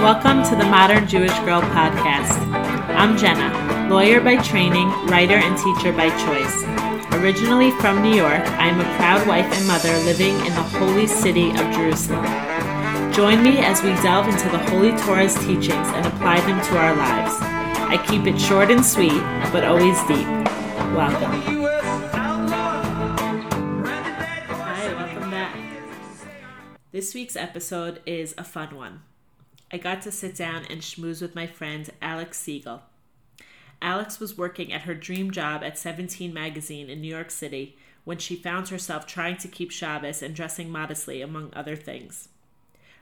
Welcome to the Modern Jewish Girl podcast. I'm Jenna, lawyer by training, writer, and teacher by choice. Originally from New York, I am a proud wife and mother living in the holy city of Jerusalem. Join me as we delve into the Holy Torah's teachings and apply them to our lives. I keep it short and sweet, but always deep. Welcome. This week's episode is a fun one. I got to sit down and schmooze with my friend Alex Siegel. Alex was working at her dream job at 17 Magazine in New York City when she found herself trying to keep Shabbos and dressing modestly, among other things.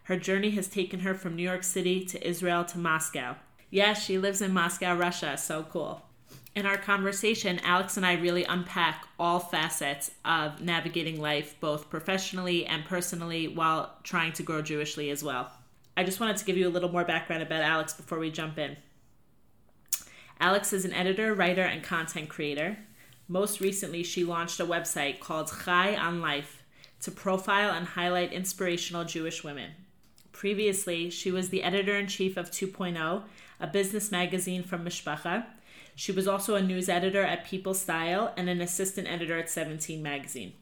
Her journey has taken her from New York City to Israel to Moscow. Yes, she lives in Moscow, Russia. So cool. In our conversation, Alex and I really unpack all facets of navigating life, both professionally and personally, while trying to grow Jewishly as well. I just wanted to give you a little more background about Alex before we jump in. Alex is an editor, writer, and content creator. Most recently, she launched a website called Chai on Life to profile and highlight inspirational Jewish women. Previously, she was the editor in chief of 2.0, a business magazine from Mishpacha. She was also a news editor at People Style and an assistant editor at 17 Magazine.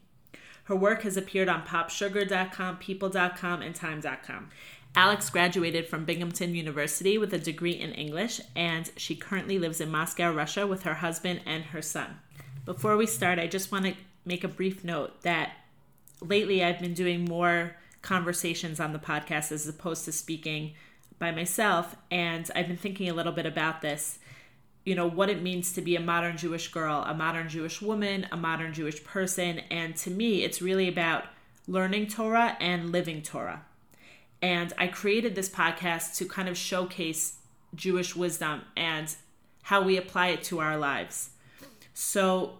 Her work has appeared on popsugar.com, people.com, and time.com. Alex graduated from Binghamton University with a degree in English, and she currently lives in Moscow, Russia, with her husband and her son. Before we start, I just want to make a brief note that lately I've been doing more conversations on the podcast as opposed to speaking by myself, and I've been thinking a little bit about this. You know, what it means to be a modern Jewish girl, a modern Jewish woman, a modern Jewish person. And to me, it's really about learning Torah and living Torah. And I created this podcast to kind of showcase Jewish wisdom and how we apply it to our lives. So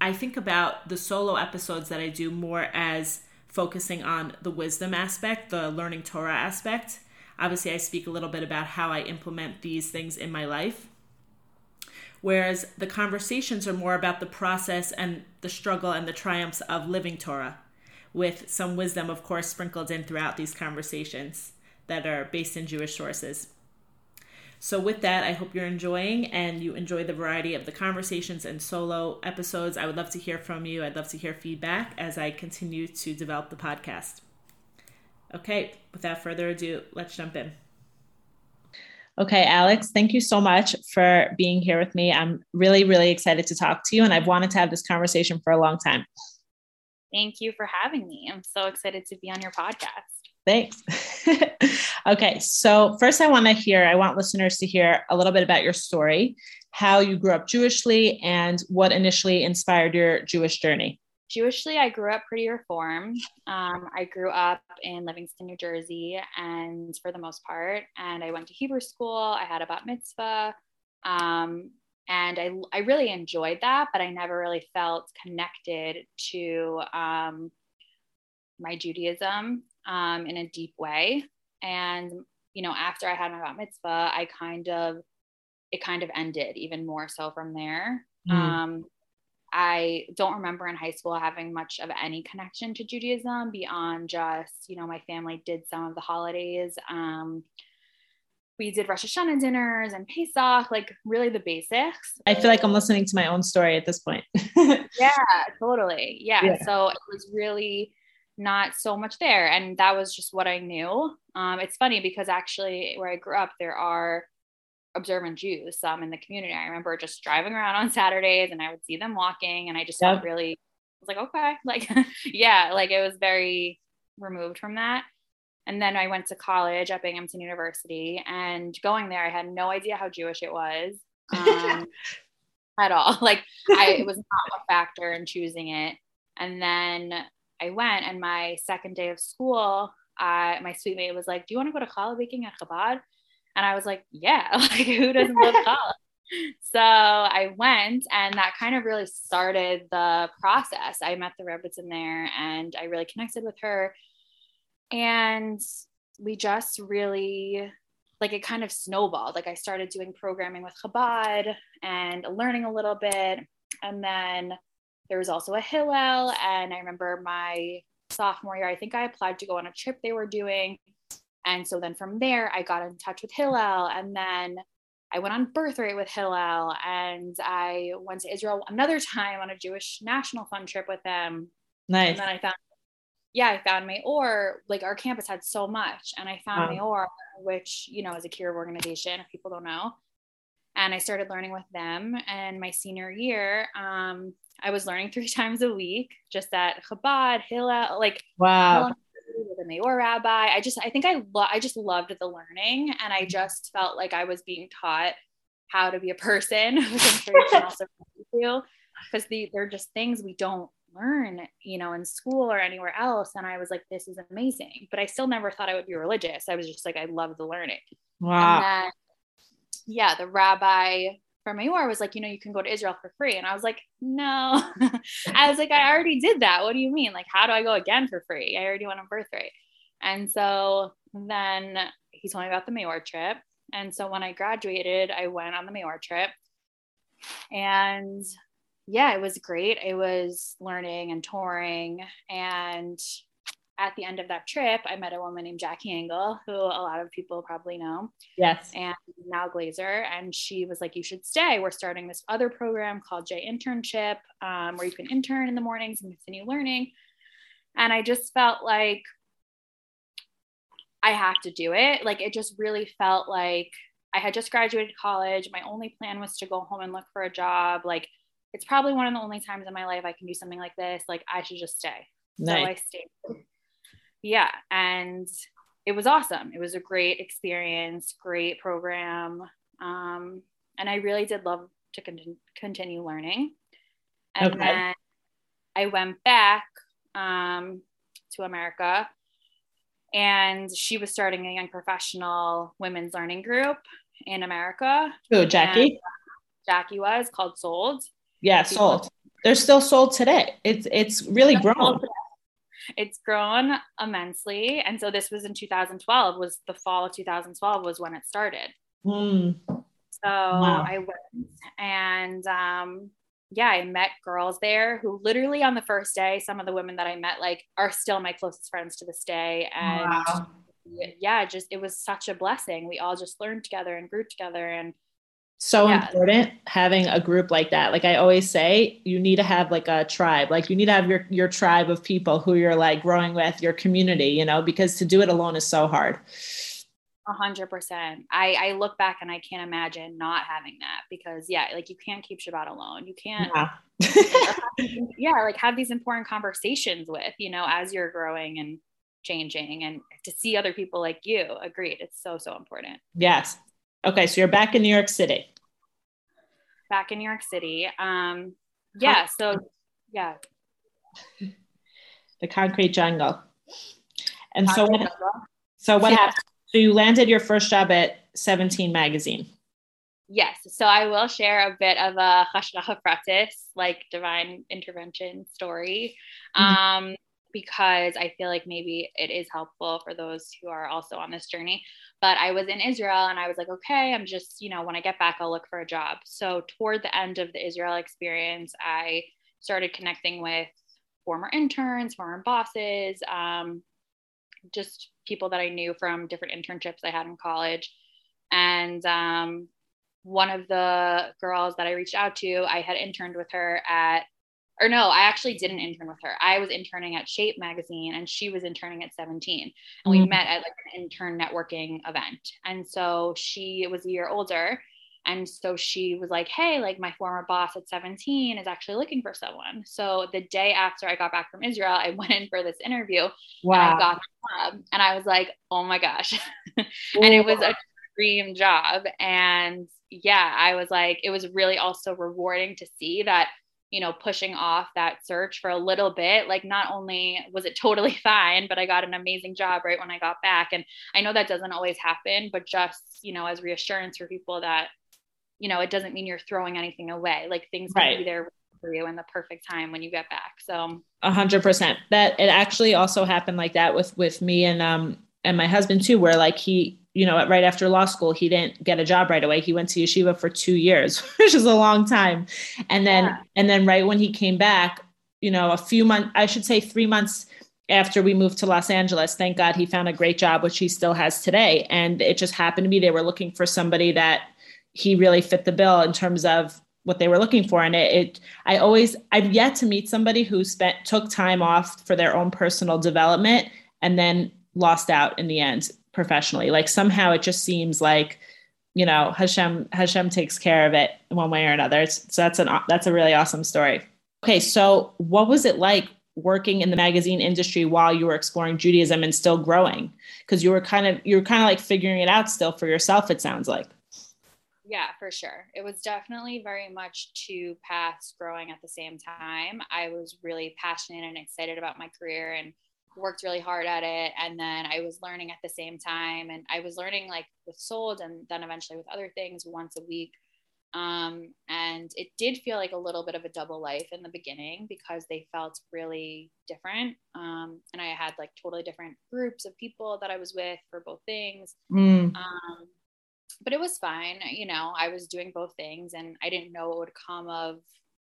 I think about the solo episodes that I do more as focusing on the wisdom aspect, the learning Torah aspect. Obviously, I speak a little bit about how I implement these things in my life. Whereas the conversations are more about the process and the struggle and the triumphs of living Torah with some wisdom, of course, sprinkled in throughout these conversations that are based in Jewish sources. So, with that, I hope you're enjoying and you enjoy the variety of the conversations and solo episodes. I would love to hear from you. I'd love to hear feedback as I continue to develop the podcast. Okay, without further ado, let's jump in. Okay, Alex, thank you so much for being here with me. I'm really, really excited to talk to you, and I've wanted to have this conversation for a long time. Thank you for having me. I'm so excited to be on your podcast. Thanks. okay, so first, I want to hear, I want listeners to hear a little bit about your story, how you grew up Jewishly, and what initially inspired your Jewish journey. Jewishly, I grew up pretty reformed. Um, I grew up in Livingston, New Jersey, and for the most part, and I went to Hebrew school. I had a bat mitzvah. Um, and I, I really enjoyed that but i never really felt connected to um, my judaism um, in a deep way and you know after i had my bat mitzvah i kind of it kind of ended even more so from there mm. um, i don't remember in high school having much of any connection to judaism beyond just you know my family did some of the holidays um, we did Rosh Hashanah dinners and Pesach, like really the basics. I feel like I'm listening to my own story at this point. yeah, totally. Yeah. yeah. So it was really not so much there. And that was just what I knew. Um, it's funny because actually, where I grew up, there are observant Jews um, in the community. I remember just driving around on Saturdays and I would see them walking, and I just felt really, I was like, okay, like, yeah, like it was very removed from that. And then I went to college at Binghamton University, and going there, I had no idea how Jewish it was um, at all. Like, I, it was not a factor in choosing it. And then I went, and my second day of school, uh, my suite mate was like, "Do you want to go to challah baking at Chabad?" And I was like, "Yeah, like who doesn't love challah?" so I went, and that kind of really started the process. I met the Rebbitzin there, and I really connected with her and we just really like it kind of snowballed. Like I started doing programming with Chabad and learning a little bit. And then there was also a Hillel. And I remember my sophomore year, I think I applied to go on a trip they were doing. And so then from there, I got in touch with Hillel. And then I went on birthright with Hillel. And I went to Israel another time on a Jewish National Fund trip with them. Nice. And then I found, yeah, I found Meor. Like our campus had so much. And I found wow. Meor, which, you know, is a kiruv organization, if people don't know. And I started learning with them. And my senior year, um, I was learning three times a week, just at Chabad, Hillel, like wow, with a Meor rabbi. I just, I think I love, I just loved the learning, and I just felt like I was being taught how to be a person, which I'm sure you can also because the, they're just things we don't learn, you know, in school or anywhere else. And I was like, this is amazing, but I still never thought I would be religious. I was just like, I love the learning. Wow. Then, yeah, the rabbi from Meor was like, you know, you can go to Israel for free. And I was like, no. I was like, I already did that. What do you mean? Like, how do I go again for free? I already went on birthright. And so then he told me about the Meor trip. And so when I graduated, I went on the Meor trip. And yeah, it was great. It was learning and touring and at the end of that trip, I met a woman named Jackie Engel, who a lot of people probably know. Yes. And now Glazer. And she was like, You should stay. We're starting this other program called J Internship, um, where you can intern in the mornings and continue learning. And I just felt like I have to do it. Like it just really felt like I had just graduated college. My only plan was to go home and look for a job. Like it's probably one of the only times in my life I can do something like this. Like I should just stay. Nice. So I stayed yeah and it was awesome it was a great experience great program um, and i really did love to con- continue learning and okay. then i went back um, to america and she was starting a young professional women's learning group in america oh jackie jackie was called sold yeah sold they're still sold today it's it's really grown it's grown immensely. And so this was in 2012, was the fall of 2012 was when it started. Mm. So wow. I went and um, yeah, I met girls there who literally on the first day, some of the women that I met like are still my closest friends to this day. And wow. yeah, just it was such a blessing. We all just learned together and grew together and so yeah. important having a group like that like i always say you need to have like a tribe like you need to have your your tribe of people who you're like growing with your community you know because to do it alone is so hard a hundred percent. I I look back and I can't imagine not having that because yeah, like you can't keep Shabbat alone. You can't. Yeah. yeah, like have these important conversations with you know as you're growing and changing and to see other people like you. Agreed. It's so so important. Yes. Okay, so you're back in New York City back in New York City. Um, yeah, so yeah. The concrete jungle. And concrete so what, jungle. so what yeah. happened? So you landed your first job at 17 magazine. Yes. So I will share a bit of a Hashgacha Pratis, like divine intervention story. Mm-hmm. Um, because I feel like maybe it is helpful for those who are also on this journey. But I was in Israel and I was like, okay, I'm just, you know, when I get back, I'll look for a job. So toward the end of the Israel experience, I started connecting with former interns, former bosses, um, just people that I knew from different internships I had in college. And um, one of the girls that I reached out to, I had interned with her at or no, I actually didn't intern with her. I was interning at Shape magazine and she was interning at 17. And we mm-hmm. met at like an intern networking event. And so she was a year older. And so she was like, Hey, like my former boss at 17 is actually looking for someone. So the day after I got back from Israel, I went in for this interview. Wow. And I got the job. And I was like, Oh my gosh. and it was a dream job. And yeah, I was like, it was really also rewarding to see that you know, pushing off that search for a little bit, like not only was it totally fine, but I got an amazing job right when I got back. And I know that doesn't always happen, but just, you know, as reassurance for people that, you know, it doesn't mean you're throwing anything away. Like things right. can be there for you in the perfect time when you get back. So a hundred percent. That it actually also happened like that with with me and um and my husband too, where like he you know, right after law school, he didn't get a job right away. He went to yeshiva for two years, which is a long time. And then, yeah. and then right when he came back, you know, a few months, I should say three months after we moved to Los Angeles. Thank God he found a great job, which he still has today. And it just happened to be they were looking for somebody that he really fit the bill in terms of what they were looking for. And it, it I always, I've yet to meet somebody who spent, took time off for their own personal development and then lost out in the end professionally. Like somehow it just seems like, you know, Hashem, Hashem takes care of it one way or another. It's, so that's an, that's a really awesome story. Okay. So what was it like working in the magazine industry while you were exploring Judaism and still growing? Cause you were kind of, you were kind of like figuring it out still for yourself, it sounds like. Yeah, for sure. It was definitely very much two paths growing at the same time. I was really passionate and excited about my career and worked really hard at it. And then I was learning at the same time. And I was learning like with Sold and then eventually with other things once a week. Um, and it did feel like a little bit of a double life in the beginning because they felt really different. Um, and I had like totally different groups of people that I was with for both things. Mm. Um, but it was fine. You know, I was doing both things and I didn't know what would come of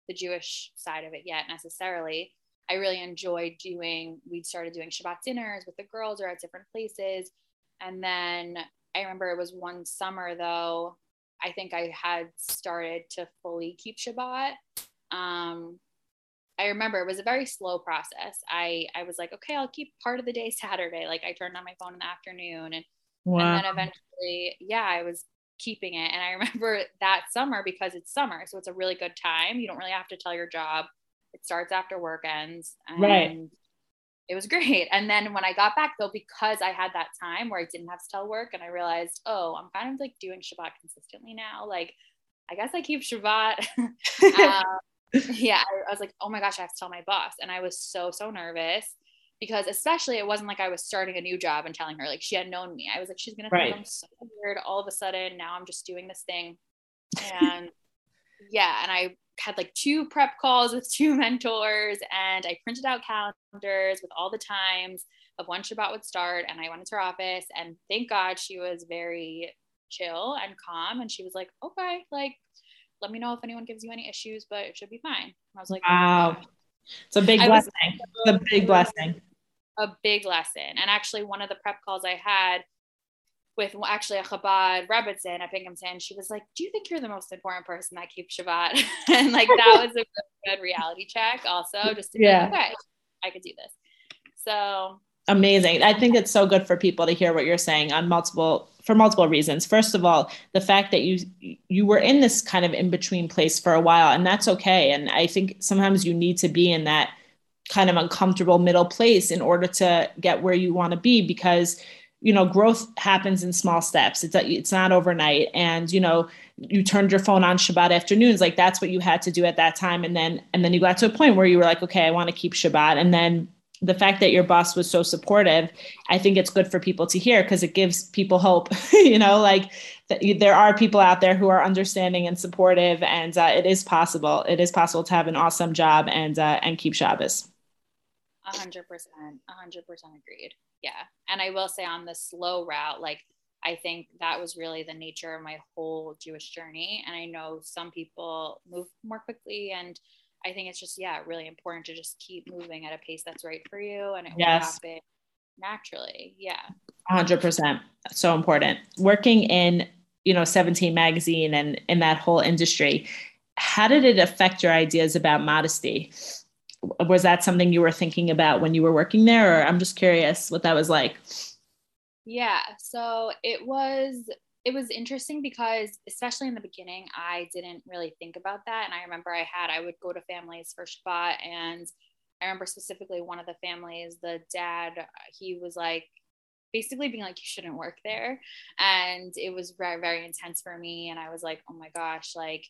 the Jewish side of it yet necessarily. I really enjoyed doing, we started doing Shabbat dinners with the girls or at different places. And then I remember it was one summer though, I think I had started to fully keep Shabbat. Um, I remember it was a very slow process. I, I was like, okay, I'll keep part of the day Saturday. Like I turned on my phone in the afternoon and Wow. And then eventually, yeah, I was keeping it. And I remember that summer because it's summer. So it's a really good time. You don't really have to tell your job. It starts after work ends. And right. it was great. And then when I got back though, because I had that time where I didn't have to tell work and I realized, oh, I'm kind of like doing Shabbat consistently now. Like, I guess I keep Shabbat. um, yeah, I, was like, oh my gosh, I have to tell my boss. And I was so, so nervous because especially it wasn't like I was starting a new job and telling her like she had known me. I was like, she's gonna right. think I'm so weird all of a sudden. Now I'm just doing this thing. And yeah, and I had like two prep calls with two mentors and I printed out calendars with all the times of when Shabbat would start. And I went into her office and thank God she was very chill and calm. And she was like, okay, like, let me know if anyone gives you any issues, but it should be fine. And I was like, wow. Oh, it's a big blessing. it's a big blessing a big lesson. And actually, one of the prep calls I had with actually a Chabad Rebbitzin at Binghamton, she was like, "Do you think you're the most important person that keeps Shabbat?" and like that was a good reality check, also, just to be yeah. like, okay, I could do this. So amazing. I think it's so good for people to hear what you're saying on multiple for multiple reasons. First of all, the fact that you you were in this kind of in between place for a while, and that's okay. And I think sometimes you need to be in that kind of uncomfortable middle place in order to get where you want to be because you know growth happens in small steps. It's it's not overnight. And you know you turned your phone on shabbat afternoons. Like that's what you had to do at that time. And then and then you got to a point where you were like okay i want to keep shabbat. And then the fact that your boss was so supportive i think it's good for people to hear because it gives people hope you know like there are people out there who are understanding and supportive. And uh, it is possible. It is possible to have an awesome job and uh, and keep shabbos. A hundred percent, a hundred percent agreed. Yeah. And I will say on the slow route, like I think that was really the nature of my whole Jewish journey. And I know some people move more quickly and I think it's just, yeah, really important to just keep moving at a pace that's right for you and it yes. will happen naturally. Yeah. 100%. So important. Working in, you know, 17 magazine and in that whole industry, how did it affect your ideas about modesty? Was that something you were thinking about when you were working there? Or i'm just curious what that was like. Yeah so it was it was interesting because especially in the beginning i didn't really think about that. And i remember i had i would go to families for shabbat and i remember specifically one of the families the dad he was like basically being like you shouldn't work there. And it was very very intense for me. And i was like oh my gosh like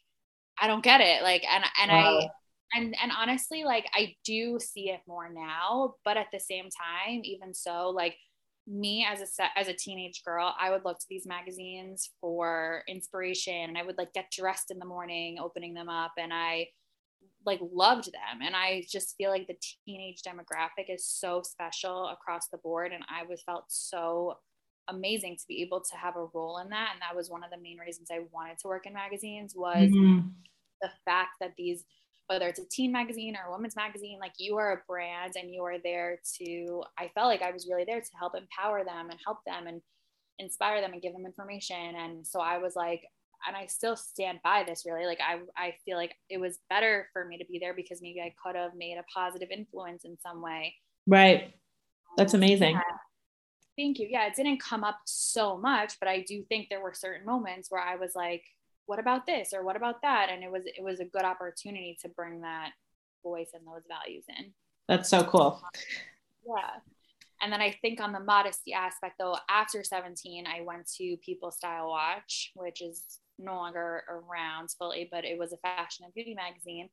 i don't get it. Like and and wow. i and and honestly like i do see it more now but at the same time even so like me as a as a teenage girl i would look to these magazines for inspiration and i would like get dressed in the morning opening them up and i like loved them and i just feel like the teenage demographic is so special across the board and i was felt so amazing to be able to have a role in that and that was one of the main reasons i wanted to work in magazines was mm-hmm. the fact that these whether it's a teen magazine or a women's magazine, like you are a brand and you are there to, I felt like I was really there to help empower them and help them and inspire them and give them information. And so I was like, and I still stand by this really. Like I, I feel like it was better for me to be there because maybe I could have made a positive influence in some way. Right. That's amazing. Yeah. Thank you. Yeah, it didn't come up so much, but I do think there were certain moments where I was like, what about this or what about that? And it was it was a good opportunity to bring that voice and those values in. That's so cool. Yeah. And then i think on the modesty aspect though after 17 i went to people style watch which is no longer around fully but it was a fashion and beauty magazine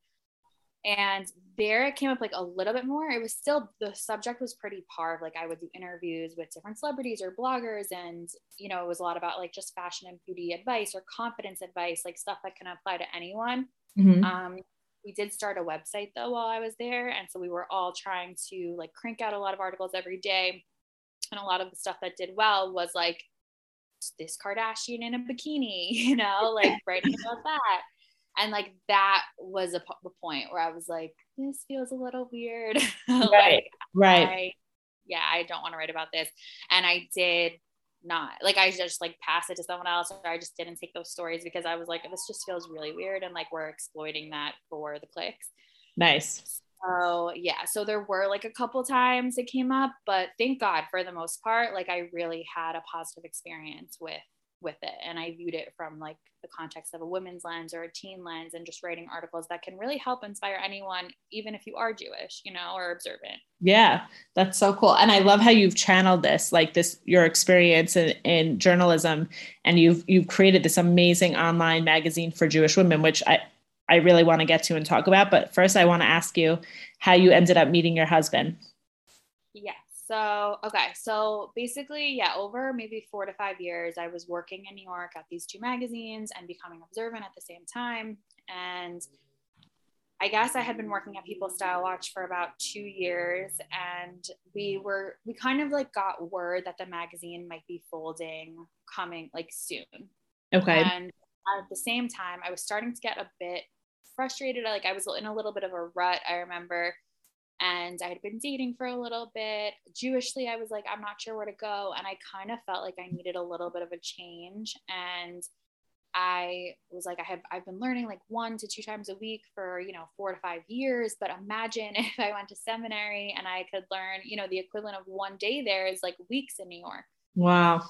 and there it came up like a little bit more. It was still the subject was pretty par like i would do interviews with different celebrities or bloggers and you know it was a lot about like just fashion and beauty advice or confidence advice like stuff that can apply to anyone. Mm-hmm. um, we did start a website though while i was there. And so we were all trying to like crank out a lot of articles every day. And a lot of the stuff that did well was like this kardashian in a bikini you know like writing about that and like that was a, point where I was like, this feels a little weird. Right. like, right. I, yeah, I don't want to write about this. And I did not like I just like pass it to someone else or I just didn't take those stories because I was like, this just feels really weird and like we're exploiting that for the clicks. Nice. So yeah, so there were like a couple times it came up, but thank God for the most part, like I really had a positive experience with with it. And i viewed it from like the context of a women's lens or a teen lens and just writing articles that can really help inspire anyone even if you are jewish you know or observant. Yeah that's so cool. And i love how you've channeled this like this your experience in, in journalism and you've you've created this amazing online magazine for jewish women which i i really want to get to and talk about. But first i want to ask you how you ended up meeting your husband. Yeah so, okay. So basically, yeah, over maybe four to five years, I was working in New York at these two magazines and becoming observant at the same time. And I guess I had been working at People Style Watch for about two years, and we were we kind of like got word that the magazine might be folding coming like soon. Okay. And at the same time, I was starting to get a bit frustrated. Like I was in a little bit of a rut. I remember and I had been dating for a little bit. Jewishly, I was like, I'm not sure where to go. And I kind of felt like I needed a little bit of a change. And I was like, I have I've been learning like one to two times a week for, you know, four to five years. But imagine if I went to seminary and I could learn, you know, the equivalent of one day there is like weeks in New York. Wow.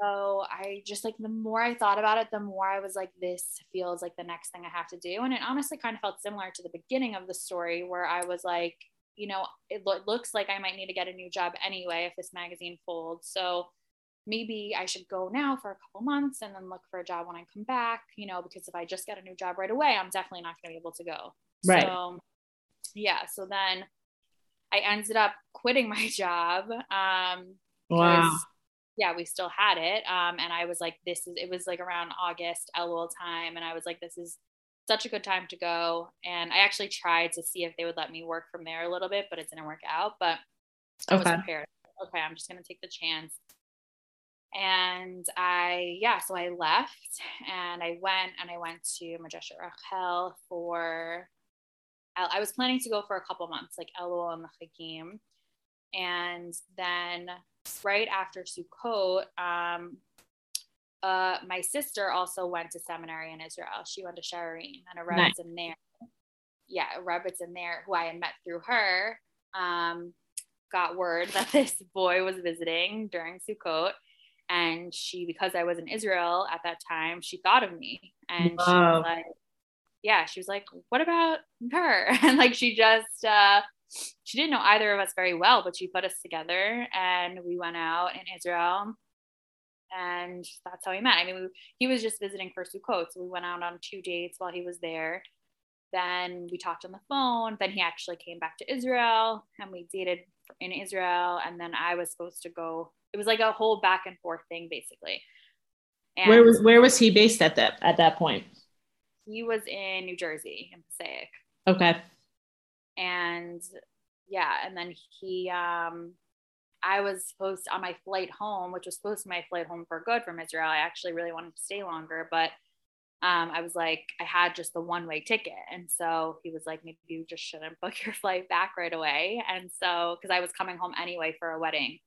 So I just like the more I thought about it, the more I was like, this feels like the next thing I have to do. And it honestly kind of felt similar to the beginning of the story where I was like, you know, it lo- looks like I might need to get a new job anyway if this magazine folds. So maybe I should go now for a couple months and then look for a job when I come back, you know, because if I just get a new job right away, I'm definitely not going to be able to go. Right. So, yeah. So then I ended up quitting my job. Um, wow. Yeah, we still had it. Um, and I was like, this is, it was like around August, Elul time. And I was like, this is such a good time to go. And I actually tried to see if they would let me work from there a little bit, but it didn't work out. But I was prepared. Okay, I'm just gonna take the chance. And I, yeah, so I left and I went and I went to Midreshet Rachel for, I was planning to go for a couple months, like Elul and the Chagim. And then right after Sukkot, um, uh, my sister also went to seminary in Israel. She went to Sharim and a Rebbe's nice. in there. Yeah, a Rebbe's in there who I had met through her. Um, got word that this boy was visiting during Sukkot. And she, because I was in Israel at that time, she thought of me. And wow. she was like, yeah, she was like, what about her? And like, she just, uh, she didn't know either of us very well, but she put us together and we went out in Israel and that's how we met. I mean, we, he was just visiting for Sukkot, so we went out on two dates while he was there. Then we talked on the phone. Then he actually came back to Israel, and we dated in Israel. And then I was supposed to go. It was like a whole back and forth thing, basically. And where was where was he based at that at that point? He was in New Jersey, in Passaic. Okay. And yeah, and then he um I was supposed to, on my flight home, which was supposed to be my flight home for good from Israel. I actually really wanted to stay longer, but um, I was like, I had just the one way ticket. And so he was like, maybe you just shouldn't book your flight back right away. And so, because I was coming home anyway for a wedding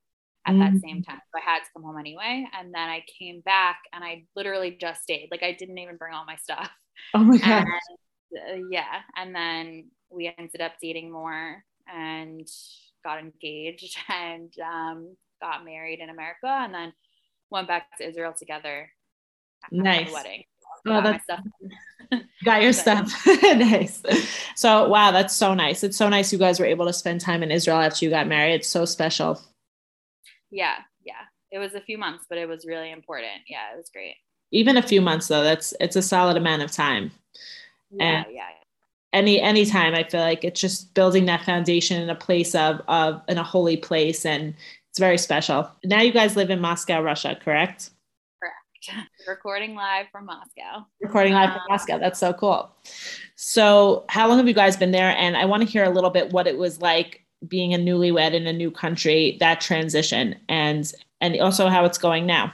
at mm-hmm. that same time. So I had to come home anyway. And then I came back and I literally just stayed. Like I didn't even bring all my stuff. Oh my God. And, uh, yeah. And then we ended up dating more and got engaged and um, got married in America and then went back to Israel together. Nice. wedding. Oh, that's, got your stuff. nice. So, wow, that's so nice. It's so nice you guys were able to spend time in Israel after you got married. It's so special. Yeah, yeah. It was a few months, but it was really important. Yeah, it was great. Even a few months though, that's it's a solid amount of time. Yeah, and yeah. Any any time I feel like it's just building that foundation in a place of of in a holy place and it's very special. Now you guys live in Moscow, Russia, correct? Correct. Recording live from Moscow. Recording live um, from Moscow. That's so cool. So, how long have you guys been there? And I want to hear a little bit what it was like being a newlywed in a new country, that transition, and and also how it's going now.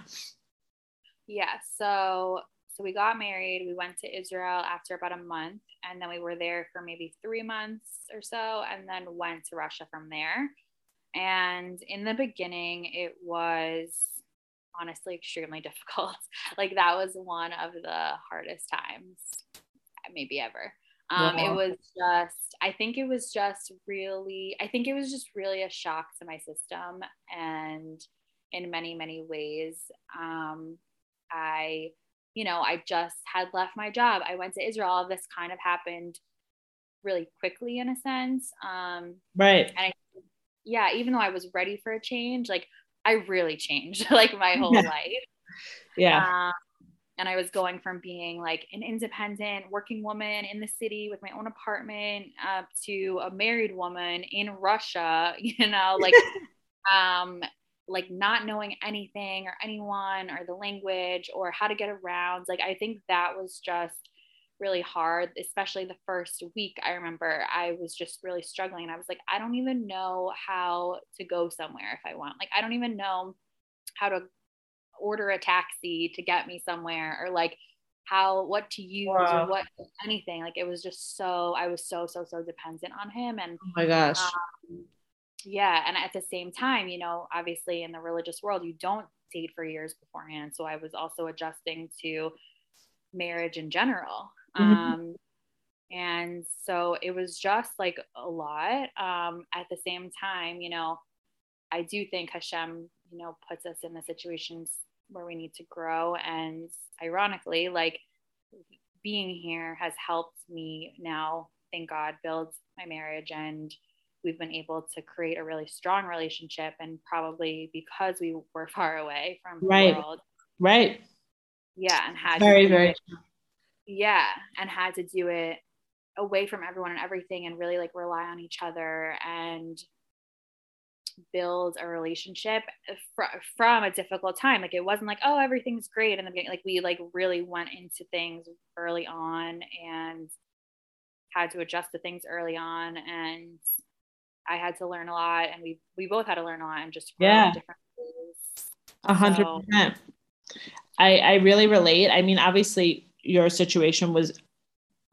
Yeah. So so we got married. We went to Israel after about a month, and then we were there for maybe three months or so, and then went to Russia from there. And in the beginning, it was honestly extremely difficult. like that was one of the hardest times maybe ever. Um, wow. It was just, I think it was just really, I think it was just really a shock to my system. And in many, many ways, um, I, you know, I just had left my job. I went to Israel. All this kind of happened really quickly in a sense. Um, right. And I, yeah, even though I was ready for a change, like I really changed like my whole life. Yeah. Um, and I was going from being like an independent working woman in the city with my own apartment uh, to a married woman in Russia, you know, like, um, like not knowing anything or anyone or the language or how to get around. Like, I think that was just really hard, especially the first week. I remember I was just really struggling. And I was like, I don't even know how to go somewhere if I want. Like, I don't even know how to order a taxi to get me somewhere or like how what to use wow. or what anything like it was just so i was so so so dependent on him and oh my gosh um, yeah and at the same time you know obviously in the religious world you don't date for years beforehand so i was also adjusting to marriage in general Mm-hmm. Um, and so it was just like a lot. Um, at the same time, you know, I do think Hashem, you know, puts us in the situations where we need to grow. And ironically, like being here has helped me now, thank God, build my marriage. And we've been able to create a really strong relationship. And probably because we were far away from right. the world. Right. Yeah. And had very, very yeah and had to do it away from everyone and everything and really like rely on each other and build a relationship fr- from a difficult time like it wasn't like oh everything's great beginning like we like really went into things early on and had to adjust to things early on and i had to learn a lot and we we both had to learn a lot and just yeah a hundred percent i i really relate i mean obviously your situation was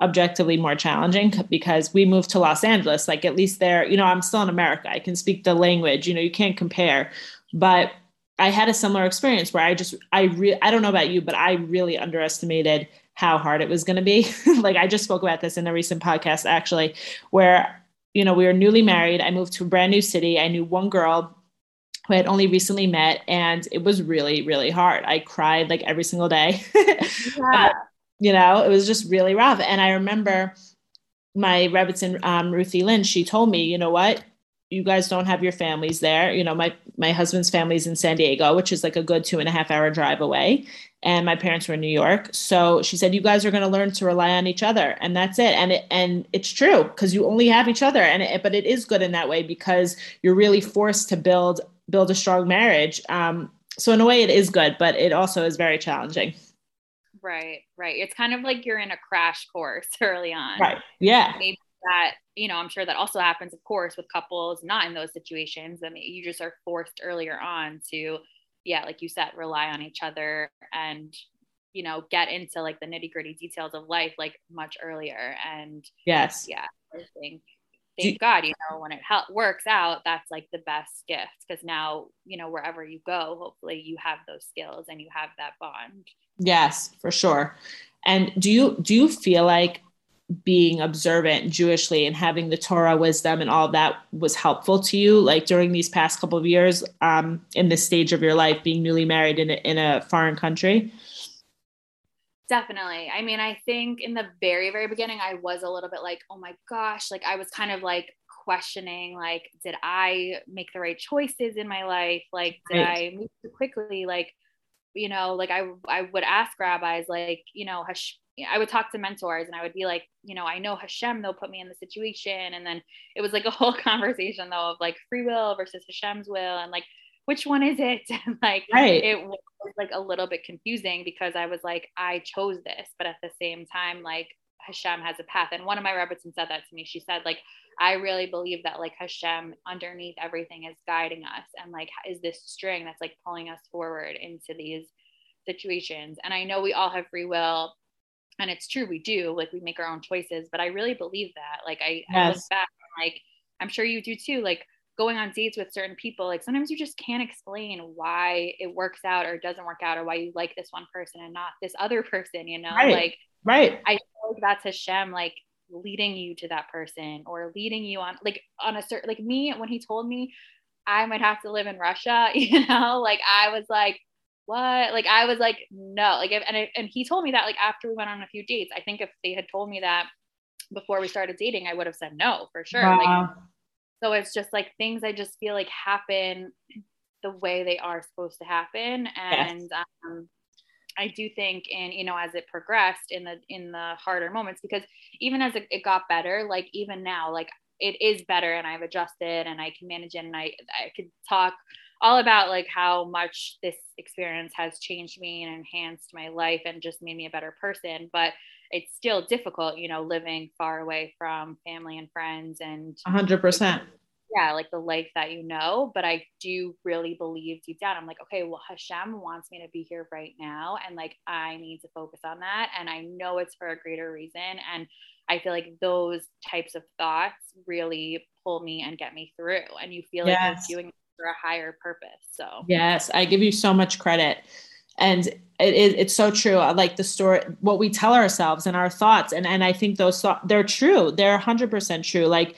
objectively more challenging because we moved to Los Angeles. Like at least there, you know, I'm still in America. I can speak the language. You know, you can't compare. But I had a similar experience where I just I re- I don't know about you, but I really underestimated how hard it was going to be. like I just spoke about this in a recent podcast actually, where you know we were newly married. I moved to a brand new city. I knew one girl who I had only recently met, and it was really really hard. I cried like every single day. yeah you know, it was just really rough. And I remember my Rebbitzin, um, Ruthie Lynn, she told me, you know what, you guys don't have your families there. You know, my my husband's family's in San Diego, which is like a good two and a half hour drive away. And my parents were in New York. So she said, you guys are going to learn to rely on each other. And that's it. And it, and it's true because you only have each other. And it, but it is good in that way because you're really forced to build, build a strong marriage. Um, so in a way it is good, but it also is very challenging. Right, right. It's kind of like you're in a crash course early on. Right. Yeah. Maybe that, you know, I'm sure that also happens, of course, with couples not in those situations. I mean, you just are forced earlier on to, yeah, like you said, rely on each other and you know, get into like the nitty gritty details of life like much earlier. And yes, yeah, I think thank God, you know, when it help, works out, that's like the best gift because now, you know, wherever you go, hopefully you have those skills and you have that bond. Yes, for sure. And do you do you feel like being observant Jewishly and having the Torah wisdom and all that was helpful to you, like during these past couple of years, um, in this stage of your life, being newly married in a, in a foreign country? Definitely. I mean, I think in the very, very beginning, I was a little bit like, oh my gosh, like I was kind of like questioning, like, did I make the right choices in my life? Like, did right. I move too quickly? Like, you know, like I, I would ask rabbis, like, you know, Hash, I would talk to mentors and I would be like, you know, I know Hashem, they'll put me in the situation. And then it was like a whole conversation though of like free will versus Hashem's will. And like, which one is it? like right. it was like a little bit confusing because I was like, I chose this, but at the same time, like Hashem has a path. And one of my Rebbetzin said that to me. She said, like, I really believe that like Hashem underneath everything is guiding us and like is this string that's like pulling us forward into these situations. And I know we all have free will. And it's true, we do, like we make our own choices, but I really believe that. Like I, yes. I look back, like I'm sure you do too. Like going on dates with certain people, like sometimes you just can't explain why it works out or doesn't work out or why you like this one person and not this other person, you know? Right. Like, right. I like that's Hashem, like leading you to that person or leading you on, like, on a certain, like me, when he told me I might have to live in Russia, you know, like I was like, what? Like I was like, no, like, if, and, it, and he told me that like after we went on a few dates, I think if they had told me that before we started dating, I would have said no for sure. Wow. Like, so it's just like things I just feel like happen the way they are supposed to happen. And yes. um, I do think in, you know, as it progressed in the, in the harder moments, because even as it, it got better, like even now, like it is better and I've adjusted and I can manage it and I, I could talk all about like how much this experience has changed me and enhanced my life and just made me a better person. But it's still difficult, you know, living far away from family and friends and 100%. Yeah, like the life that you know. But I do really believe deep down, I'm like, okay, well, Hashem wants me to be here right now. And like, I need to focus on that. And I know it's for a greater reason. And I feel like those types of thoughts really pull me and get me through. And you feel yes. like you're doing it for a higher purpose. So, yes, I give you so much credit and it, it, it's so true I like the story what we tell ourselves and our thoughts and and i think those thoughts, they're true they're 100% true like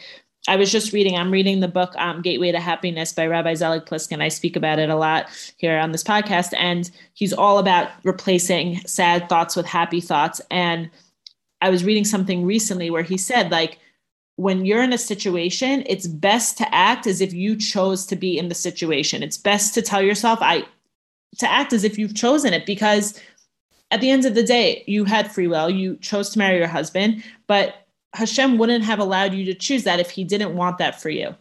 I was just reading, I'm reading the book um, Gateway to Happiness by Rabbi Zelig Pliskin. I speak about it a lot here on this podcast. And he's all about replacing sad thoughts with happy thoughts. And I was reading something recently where he said, like, when you're in a situation, it's best to act as if you chose to be in the situation. It's best to tell yourself, I to act as if you've chosen it because at the end of the day, you had free will. You chose to marry your husband, but Hashem wouldn't have allowed you to choose that if he didn't want that for you.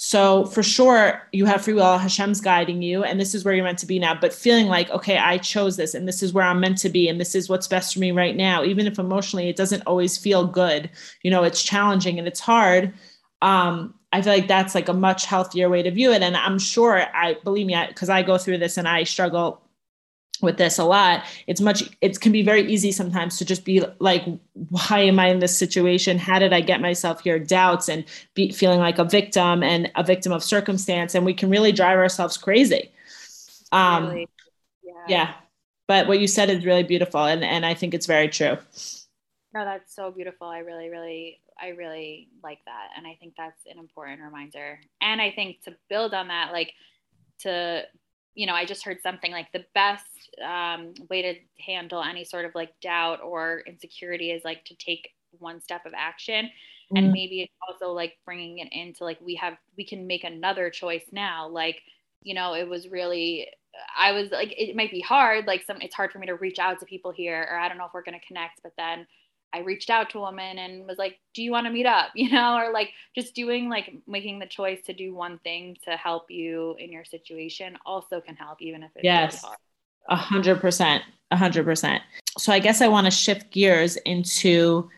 So for sure, you have free will. Hashem's guiding you, and this is where you're meant to be now. But feeling like, okay, I chose this, and this is where I'm meant to be, and this is what's best for me right now, even if emotionally it doesn't always feel good. You know, it's challenging and it's hard. Um, I feel like that's like a much healthier way to view it. And I'm sure I believe me, because I, I go through this and I struggle with this a lot. It's much, it can be very easy sometimes to just be like, why am I in this situation? How did I get myself here? Doubts and be feeling like a victim and a victim of circumstance. And we can really drive ourselves crazy. Um, really? yeah. yeah. But what you said is really beautiful. And, and I think it's very true. No, that's so beautiful. I really, really I really like that. And I think that's an important reminder. And I think to build on that, like to, you know, I just heard something like the best um, way to handle any sort of like doubt or insecurity is like to take one step of action. Mm-hmm. And maybe it's also like bringing it into like we have, we can make another choice now. Like, you know, it was really, I was like, it might be hard. Like, some, it's hard for me to reach out to people here, or I don't know if we're going to connect, but then I reached out to a woman and was like, "Do you want to meet up?" You know, or like just doing like making the choice to do one thing to help you in your situation also can help, even if it's yes, a hundred percent, a hundred percent. So I guess I want to shift gears into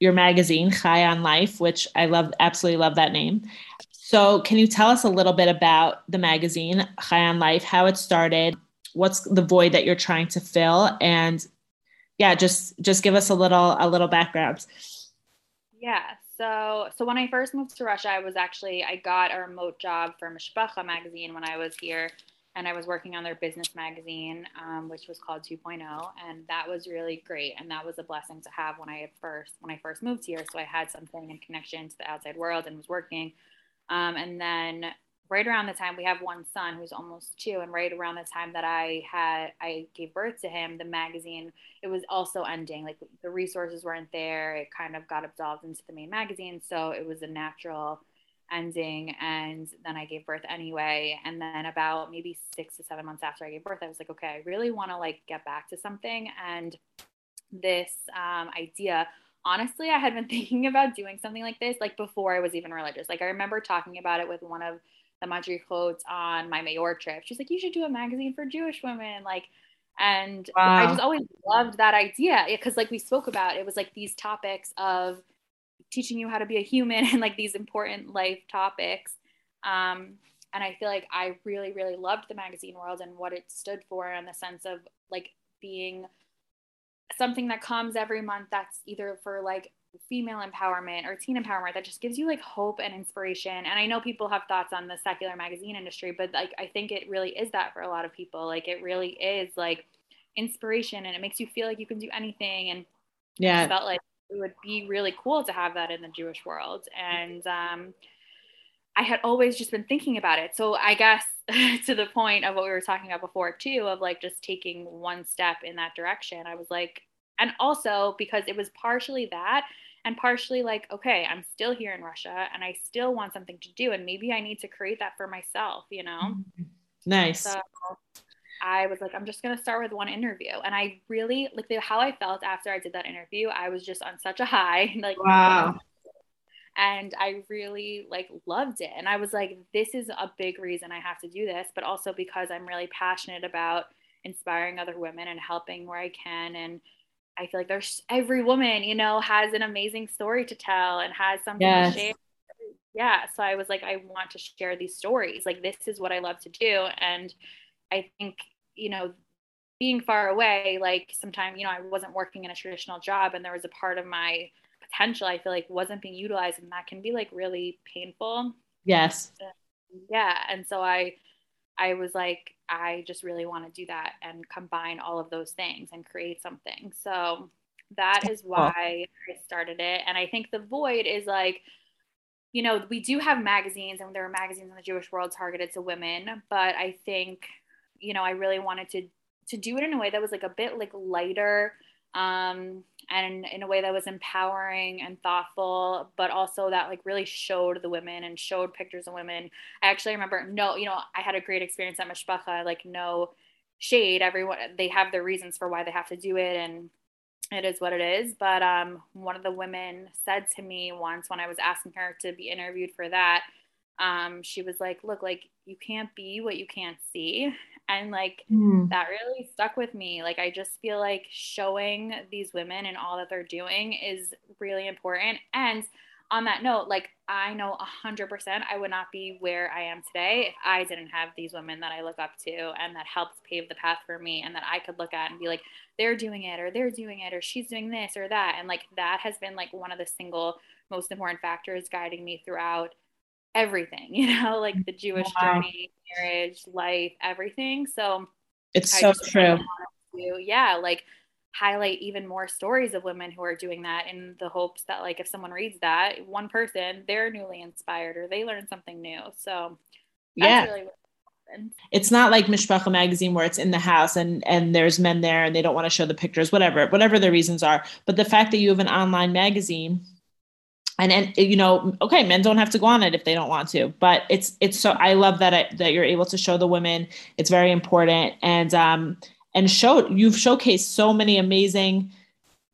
your magazine, Chai on Life, which I love, absolutely love that name. So can you tell us a little bit about the magazine, Chai on Life, how it started, what's the void that you're trying to fill, and yeah, just just give us a little a little background. Yeah. So so when I first moved to Russia, I was actually I got a remote job for Mishpacha magazine when I was here, and I was working on their business magazine, um, which was called 2.0, and that was really great, and that was a blessing to have when I first when I first moved here. So I had something in connection to the outside world and was working, um, and then right around the time we have one son who's almost two and right around the time that i had i gave birth to him the magazine it was also ending like the resources weren't there it kind of got absolved into the main magazine so it was a natural ending and then i gave birth anyway and then about maybe six to seven months after i gave birth i was like okay i really want to like get back to something and this um, idea honestly i had been thinking about doing something like this like before i was even religious like i remember talking about it with one of the quotes on my mayor trip. She's like, you should do a magazine for Jewish women. Like, and wow. I just always loved that idea because, like we spoke about, it was like these topics of teaching you how to be a human and like these important life topics. Um, and I feel like I really, really loved the magazine world and what it stood for in the sense of like being something that comes every month that's either for like female empowerment or teen empowerment that just gives you like hope and inspiration. And I know people have thoughts on the secular magazine industry, but like I think it really is that for a lot of people. Like it really is like inspiration and it makes you feel like you can do anything. And yeah, I felt like it would be really cool to have that in the Jewish world. And um, I had always just been thinking about it. So I guess to the point of what we were talking about before too, of like just taking one step in that direction, I was like, and also because it was partially that and partially like okay i'm still here in russia and i still want something to do and maybe i need to create that for myself you know? Mm-hmm. nice. So i was like i'm just going to start with one interview. And i really like the, how i felt after i did that interview i was just on such a high like wow. and i really like loved it. And i was like this is a big reason i have to do this but also because i'm really passionate about inspiring other women and helping where i can and I feel like there's every woman, you know, has an amazing story to tell and has something yes. to share. Yeah. So I was like, I want to share these stories. Like, this is what I love to do. And I think, you know, being far away, like sometimes, you know, I wasn't working in a traditional job and there was a part of my potential I feel like wasn't being utilized. And that can be like really painful. Yes. Yeah. And so I, I was like, I just really want to do that and combine all of those things and create something. So that is why I started it. And I think the void is like, you know, we do have magazines and there are magazines in the Jewish world targeted to women, but I think, you know, I really wanted to to do it in a way that was like a bit like lighter um, and in a way that was empowering and thoughtful, but also that like really showed the women and showed pictures of women. I actually remember, no, you know, I had a great experience at Mishpacha, like no shade. Everyone, they have their reasons for why they have to do it. And it is what it is. But um, one of the women said to me once when I was asking her to be interviewed for that, um, she was like, look, like you can't be what you can't see and like mm. that really stuck with me like i just feel like showing these women and all that they're doing is really important and on that note like i know 100% i would not be where i am today if i didn't have these women that i look up to and that helped pave the path for me and that i could look at and be like they're doing it or they're doing it or she's doing this or that and like that has been like one of the single most important factors guiding me throughout everything, you know, like the Jewish wow. journey, marriage, life, everything. So it's I so true. To, yeah, like highlight even more stories of women who are doing that in the hopes that like if someone reads that, one person, they're newly inspired or they learn something new. So yeah. Really it's not like Mishpacha magazine where it's in the house and and there's men there and they don't want to show the pictures, whatever, whatever the reasons are. But the fact that you have an online magazine and and you know okay men don't have to go on it if they don't want to but it's it's so i love that that you're able to show the women. It's very important. And um and show you've showcased so many amazing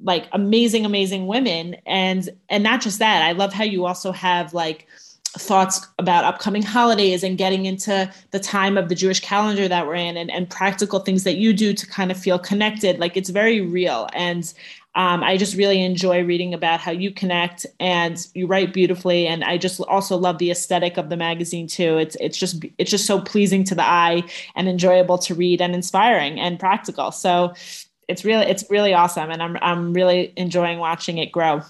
like amazing amazing women. And and not just that i love how you also have like thoughts about upcoming holidays and getting into the time of the Jewish calendar that we're in and, and practical things that you do to kind of feel connected. Like it's very real. And um, I just really enjoy reading about how you connect and you write beautifully. And I just also love the aesthetic of the magazine too. It's it's just it's just so pleasing to the eye and enjoyable to read and inspiring and practical. So it's really it's really awesome and I'm I'm really enjoying watching it grow.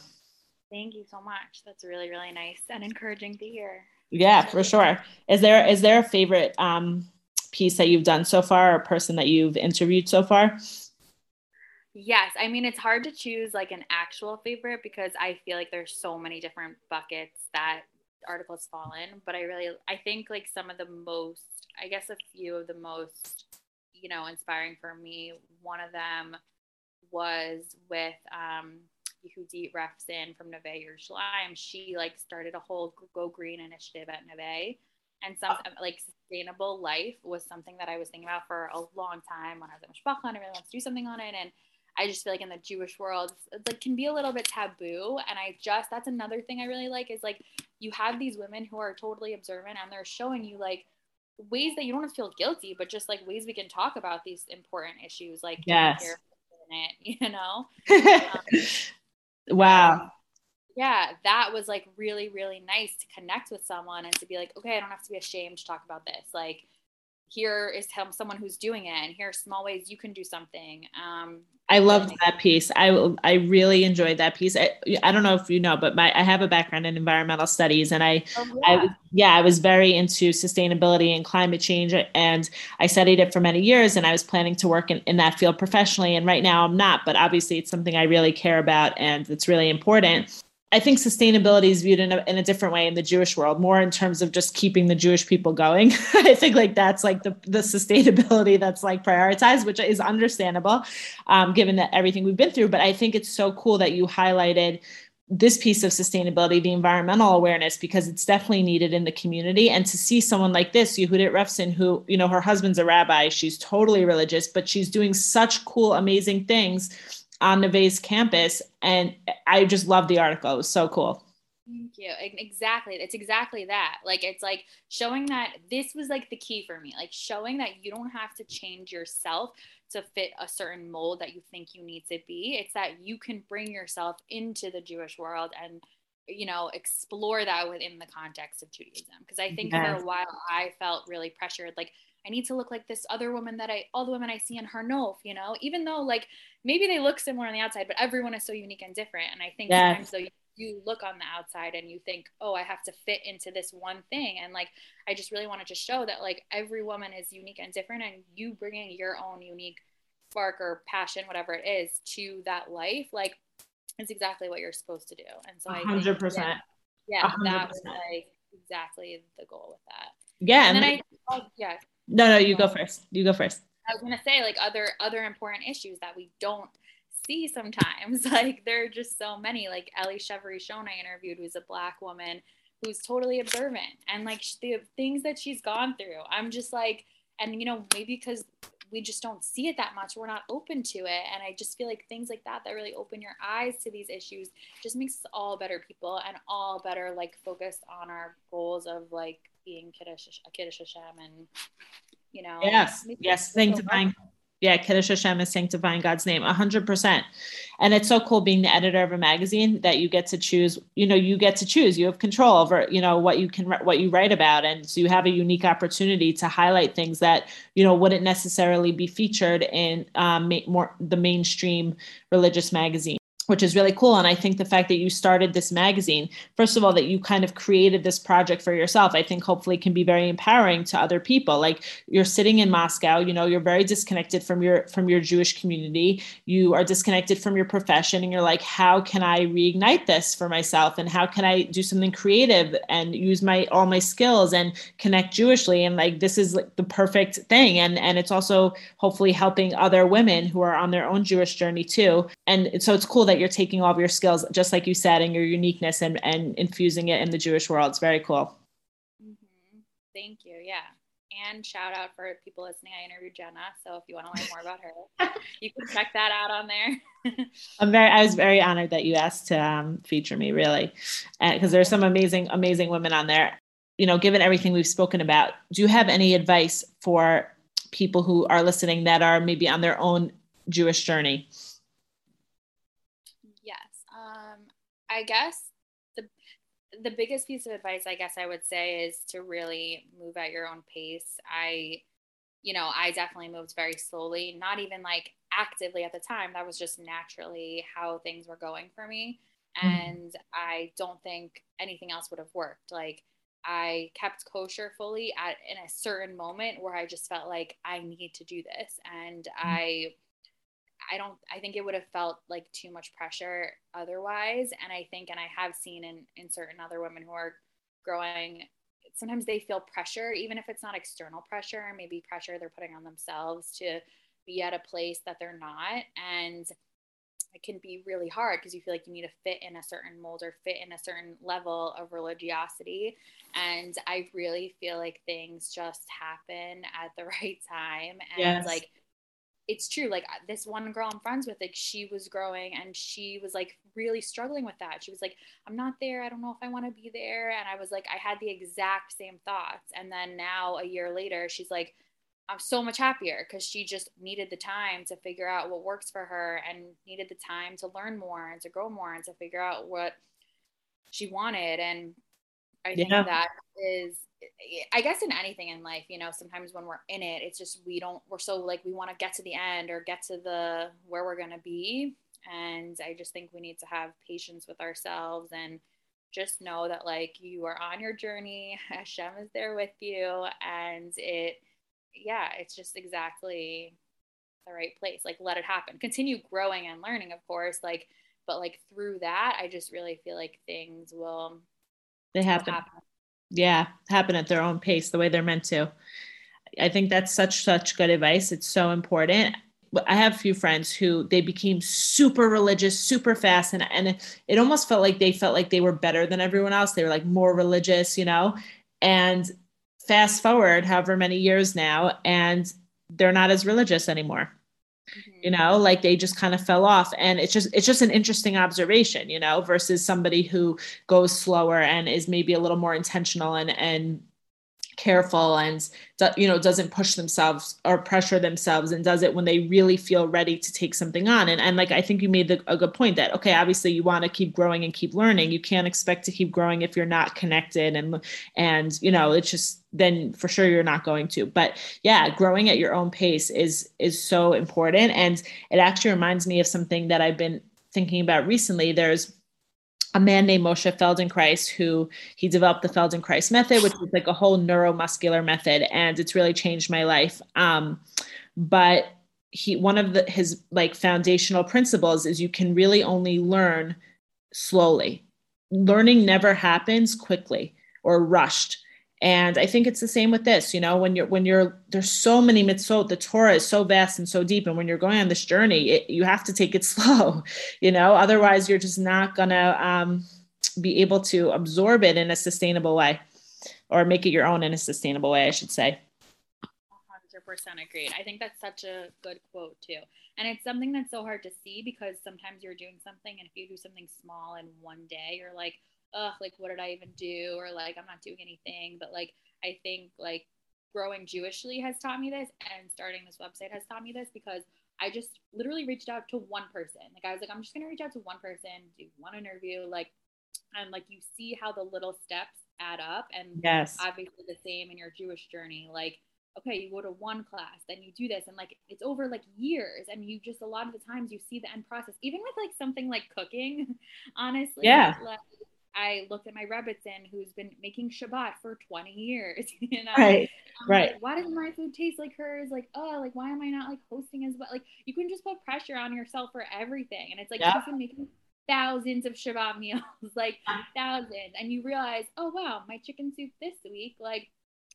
Thank you so much. That's really really nice and encouraging to hear. Yeah, for sure. Is there is there a favorite um piece that you've done so far or person that you've interviewed so far? Yes, I mean it's hard to choose like an actual favorite because I feel like there's so many different buckets that articles fall in, but I really I think like some of the most I guess a few of the most you know inspiring for me. One of them was with um Yehudit Refson from Neve Yerushalayim. She like started a whole Go Green initiative at Neve, and some like sustainable life was something that I was thinking about for a long time when I was at Mishpacha and I really wanted to do something on it and I just feel like in the Jewish world, it's like can be a little bit taboo. And I just that's another thing I really like is like you have these women who are totally observant and they're showing you like ways that you don't have to feel guilty, but just like ways we can talk about these important issues, like yes. it, you know. um, wow. Um, yeah, that was like really, really nice to connect with someone and to be like, okay, I don't have to be ashamed to talk about this. Like, here is someone who's doing it, and here are small ways you can do something. Um, I loved that piece. I I really enjoyed that piece. I, I don't know if you know, but my I have a background in environmental studies, and I, oh, yeah. I yeah I was very into sustainability and climate change, and I studied it for many years, and I was planning to work in, in that field professionally. And right now I'm not, but obviously it's something I really care about, and it's really important. I think sustainability is viewed in a, in a different way in the Jewish world, more in terms of just keeping the Jewish people going. I think like that's like the, the sustainability that's like prioritized, which is understandable um, given that everything we've been through. But I think it's so cool that you highlighted this piece of sustainability, the environmental awareness, because it's definitely needed in the community. And to see someone like this, Yehudit Refson, who, you know, her husband's a rabbi, she's totally religious, but she's doing such cool, amazing things on Neve's campus. And I just love the article. It was so cool. Thank you. Exactly. It's exactly that. Like, it's like showing that this was like the key for me, like showing that you don't have to change yourself to fit a certain mold that you think you need to be. It's that you can bring yourself into the Jewish world and, you know, explore that within the context of Judaism. Because I think yes. for a while I felt really pressured. Like, I need to look like this other woman that I, all the women I see in Har Nof, you know, even though like maybe they look similar on the outside, but everyone is so unique and different. And I think yes. sometimes though you, you look on the outside and you think, oh, I have to fit into this one thing. And like, I just really wanted to show that like every woman is unique and different and you bringing your own unique spark or passion, whatever it is to that life, like it's exactly what you're supposed to do. And so 100%. Think, yeah, yeah that was like exactly the goal with that. Yeah. And, and then I, oh, yeah, no, no, you go um, first. You go first. I was gonna say like other other important issues that we don't see sometimes. Like there are just so many. Like Ellie Chevry Shon I interviewed, who's a black woman who's totally observant, and like the things that she's gone through. I'm just like, and you know maybe because we just don't see it that much we're not open to it and i just feel like things like that that really open your eyes to these issues just makes us all better people and all better like focused on our goals of like being kiddush, kiddush Hashem and you know. Yes, yes, sanctifying. Yeah, Kiddush Hashem is sanctifying God's name, hundred percent. And it's so cool being the editor of a magazine that you get to choose. You know, you get to choose. You have control over you know what you can what you write about, and so you have a unique opportunity to highlight things that you know wouldn't necessarily be featured in um, more the mainstream religious magazine which is really cool. And I think the fact that you started this magazine, first of all, that you kind of created this project for yourself, I think hopefully can be very empowering to other people. Like you're sitting in Moscow, you know, you're very disconnected from your from your Jewish community. You are disconnected from your profession, and you're like, how can I reignite this for myself? And how can I do something creative and use my all my skills and connect Jewishly? And like this is like the perfect thing. And and it's also hopefully helping other women who are on their own Jewish journey too. And so it's cool that that you're taking all of your skills, just like you said, and your uniqueness and, and infusing it in the Jewish world. It's very cool. Mm-hmm. Thank you. Yeah. And shout out for people listening. I interviewed Jenna. So if you want to learn more about her, you can check that out on there. I'm very, I was very honored that you asked to um, feature me really. because there's some amazing, amazing women on there. You know, given everything we've spoken about, do you have any advice for people who are listening that are maybe on their own Jewish journey? I guess the the biggest piece of advice I guess I would say is to really move at your own pace. I you know, I definitely moved very slowly, not even like actively at the time. That was just naturally how things were going for me. Mm-hmm. And I don't think anything else would have worked. Like, I kept kosher fully at in a certain moment where I just felt like I need to do this. And mm-hmm. I I don't I think it would have felt like too much pressure otherwise. And I think and I have seen in in certain other women who are growing sometimes they feel pressure, even if it's not external pressure, maybe pressure they're putting on themselves to be at a place that they're not. And it can be really hard because you feel like you need to fit in a certain mold or fit in a certain level of religiosity. And I really feel like things just happen at the right time. And yes. like it's true. Like this one girl I'm friends with, like she was growing and she was like really struggling with that. She was like, I'm not there. I don't know if I want to be there. And I was like, I had the exact same thoughts. And then now a year later, she's like, I'm so much happier because she just needed the time to figure out what works for her and needed the time to learn more and to grow more and to figure out what she wanted. And I think yeah. that is I guess in anything in life, you know, sometimes when we're in it, it's just we don't we're so like we want to get to the end or get to the where we're going to be and I just think we need to have patience with ourselves and just know that like you are on your journey, Hashem is there with you and it yeah, it's just exactly the right place. Like let it happen. Continue growing and learning, of course, like but like through that, I just really feel like things will they happen. Happen yeah happen at their own pace the way they're meant to i think that's such such good advice it's so important I have a few friends who they became super religious super fast and and it, it almost felt like they felt like they were better than everyone else. They were like more religious, you know. And fast forward however many years now and they're not as religious anymore Mm-hmm. you know like they just kind of fell off. And it's just it's just an interesting observation you know versus somebody who goes slower and is maybe a little more intentional and and careful and you know doesn't push themselves or pressure themselves and does it when they really feel ready to take something on. And, and like i think you made the, a good point that okay obviously you want to keep growing and keep learning. You can't expect to keep growing if you're not connected and and you know it's just then for sure you're not going to. But yeah growing at your own pace is is so important. And it actually reminds me of something that i've been thinking about recently. There's a man named Moshe Feldenkrais who he developed the Feldenkrais method, which is like a whole neuromuscular method, and it's really changed my life. Um, but he one of the his like foundational principles is you can really only learn slowly. Learning never happens quickly or rushed and I think it's the same with this, you know, when you're, when you're, there's so many mitzvot, the Torah is so vast and so deep. And when you're going on this journey, it, you have to take it slow, you know, otherwise you're just not to um, be able to absorb it in a sustainable way or make it your own in a sustainable way, I should say. 100% agreed. I think that's such a good quote too. And it's something that's so hard to see because sometimes you're doing something and if you do something small in one day, you're like, ugh, like what did I even do? Or like I'm not doing anything. But like I think like growing Jewishly has taught me this and starting this website has taught me this because I just literally reached out to one person. Like I was like, I'm just gonna reach out to one person, do one interview, like and like you see how the little steps add up and yes obviously the same in your Jewish journey. Like okay, you go to one class, then you do this, and like it's over like years, and you just a lot of the times you see the end process, even with like something like cooking, honestly. Yeah. Like, I looked at my Rebbetzin who's been making Shabbat for 20 years, you know? Right. I'm right. Like, why doesn't my food taste like hers? Like, oh, like, why am I not like hosting as well? Like, you can just put pressure on yourself for everything. And it's like, yeah. she's been making thousands of Shabbat meals, like thousands. And you realize, oh, wow, my chicken soup this week, like,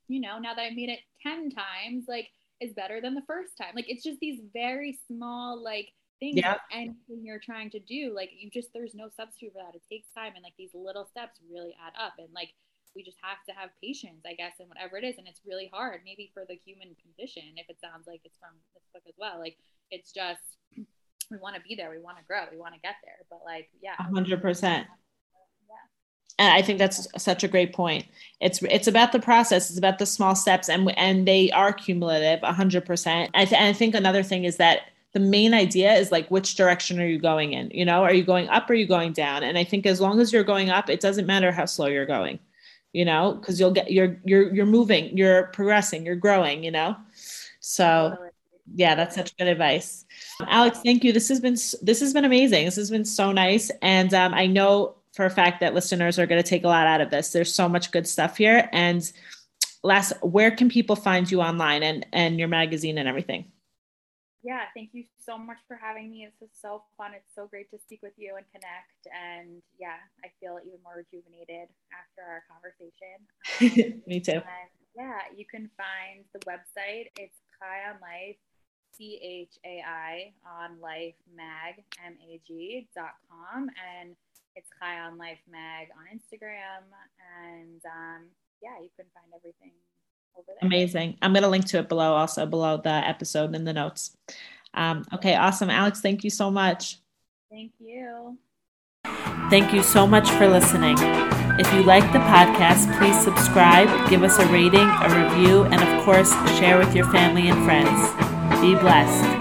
you know, now that I made it 10 times, like, is better than the first time. Like, it's just these very small, like, things yeah. anything you're trying to do like you just there's no substitute for that it takes time and like these little steps really add up and like we just have to have patience i guess and whatever it is and it's really hard maybe for the human condition if it sounds like it's from this book as well like it's just we want to be there we want to grow we want to get there but like yeah 100% and I think that's such a great point. It's it's about the process. It's about the small steps, and and they are cumulative, hundred percent. And I think another thing is that the main idea is like which direction are you going in you know are you going up or are you going down and i think as long as you're going up it doesn't matter how slow you're going you know because you'll get you're you're you're moving you're progressing you're growing you know So yeah, that's such good advice. Alex, thank you. This has been this has been amazing. This has been so nice, and um, I know for a fact that listeners are going to take a lot out of this. There's so much good stuff here. And last, where can people find you online and and your magazine and everything? Yeah, thank you so much for having me. This is so fun. It's so great to speak with you and connect. And yeah, I feel even more rejuvenated after our conversation. Um, me too. yeah, you can find the website. It's Chai on Life, C H A I on Life Mag, M A G dot com. And it's Chai on Life Mag on Instagram. And um, yeah, you can find everything. Amazing. I'm going to link to it below, also below the episode in the notes. Um, okay, awesome. Alex, thank you so much. Thank you. Thank you so much for listening. If you like the podcast, please subscribe, give us a rating, a review, and of course, share with your family and friends. Be blessed.